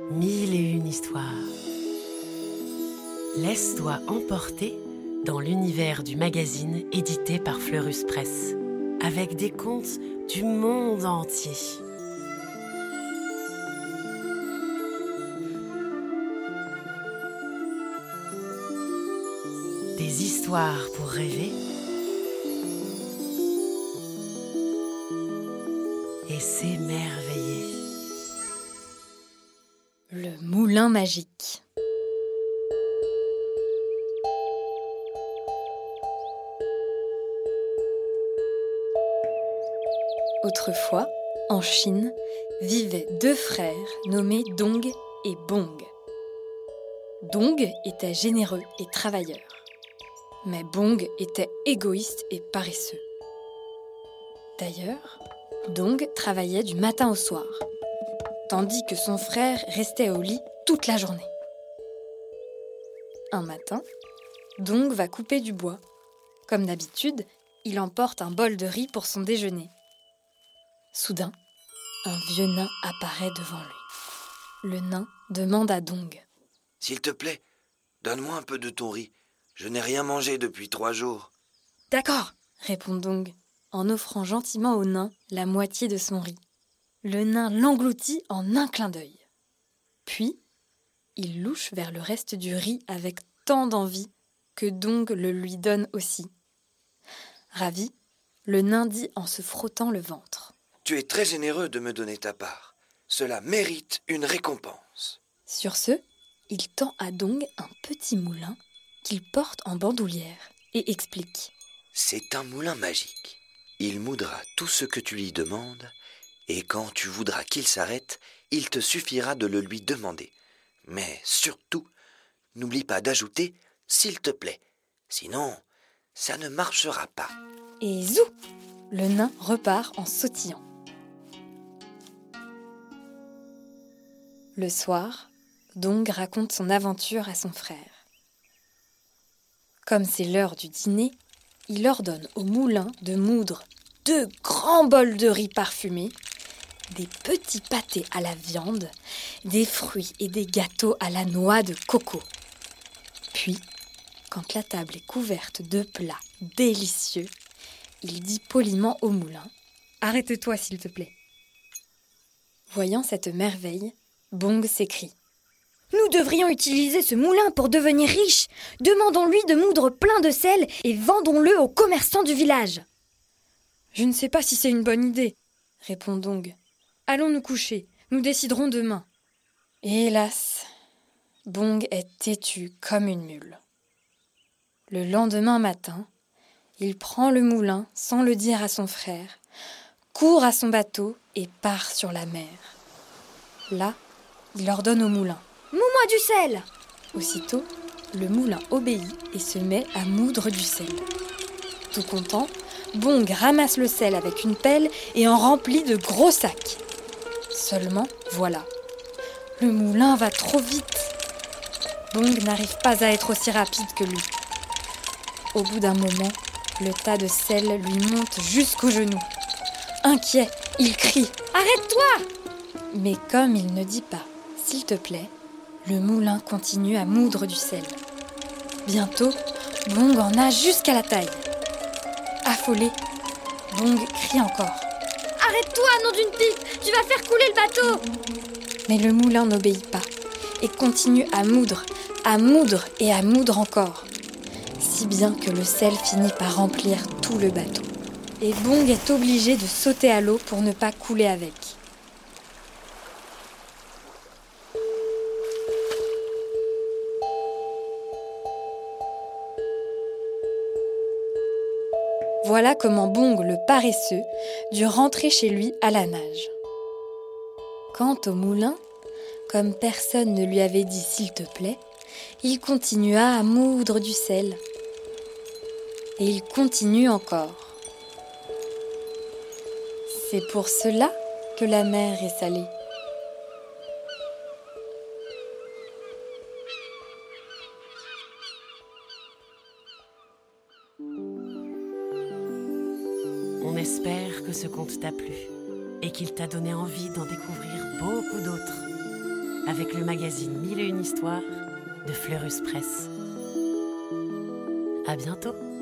Mille et une histoires. Laisse-toi emporter dans l'univers du magazine édité par Fleurus Press, avec des contes du monde entier. Des histoires pour rêver et s'émerveiller. Moulin magique. Autrefois, en Chine, vivaient deux frères nommés Dong et Bong. Dong était généreux et travailleur, mais Bong était égoïste et paresseux. D'ailleurs, Dong travaillait du matin au soir, tandis que son frère restait au lit toute la journée. Un matin, Dong va couper du bois. Comme d'habitude, il emporte un bol de riz pour son déjeuner. Soudain, un vieux nain apparaît devant lui. Le nain demande à Dong. S'il te plaît, donne-moi un peu de ton riz. Je n'ai rien mangé depuis trois jours. D'accord, répond Dong, en offrant gentiment au nain la moitié de son riz. Le nain l'engloutit en un clin d'œil. Puis, il louche vers le reste du riz avec tant d'envie que Dong le lui donne aussi. Ravi, le nain dit en se frottant le ventre. Tu es très généreux de me donner ta part. Cela mérite une récompense. Sur ce, il tend à Dong un petit moulin qu'il porte en bandoulière et explique. C'est un moulin magique. Il moudra tout ce que tu lui demandes, et quand tu voudras qu'il s'arrête, il te suffira de le lui demander. Mais surtout, n'oublie pas d'ajouter s'il te plaît. Sinon, ça ne marchera pas. Et zou Le nain repart en sautillant. Le soir, Dong raconte son aventure à son frère. Comme c'est l'heure du dîner, il ordonne au moulin de moudre deux grands bols de riz parfumé, des petits pâtés à la viande, des fruits et des gâteaux à la noix de coco. Puis, quand la table est couverte de plats délicieux, il dit poliment au moulin Arrête-toi, s'il te plaît. Voyant cette merveille, Bong s'écrie Nous devrions utiliser ce moulin pour devenir riches. Demandons-lui de moudre plein de sel et vendons-le aux commerçants du village. Je ne sais pas si c'est une bonne idée, répond Dong. Allons nous coucher, nous déciderons demain. Hélas, Bong est têtu comme une mule. Le lendemain matin, il prend le moulin sans le dire à son frère, court à son bateau et part sur la mer. Là, il ordonne au moulin. Moue-moi du sel Aussitôt, le moulin obéit et se met à moudre du sel. Tout content, Bong ramasse le sel avec une pelle et en remplit de gros sacs. Seulement, voilà. Le moulin va trop vite. Bong n'arrive pas à être aussi rapide que lui. Au bout d'un moment, le tas de sel lui monte jusqu'aux genoux. Inquiet, il crie Arrête-toi Mais comme il ne dit pas S'il te plaît, le moulin continue à moudre du sel. Bientôt, Bong en a jusqu'à la taille. Affolé, Bong crie encore. Arrête-toi, nom d'une pipe Tu vas faire couler le bateau Mais le moulin n'obéit pas et continue à moudre, à moudre et à moudre encore. Si bien que le sel finit par remplir tout le bateau. Et Bong est obligé de sauter à l'eau pour ne pas couler avec. Voilà comment Bong le paresseux dut rentrer chez lui à la nage. Quant au moulin, comme personne ne lui avait dit s'il te plaît, il continua à moudre du sel. Et il continue encore. C'est pour cela que la mer est salée. On espère que ce conte t'a plu et qu'il t'a donné envie d'en découvrir beaucoup d'autres avec le magazine 1001 histoires de Fleurus Presse. À bientôt!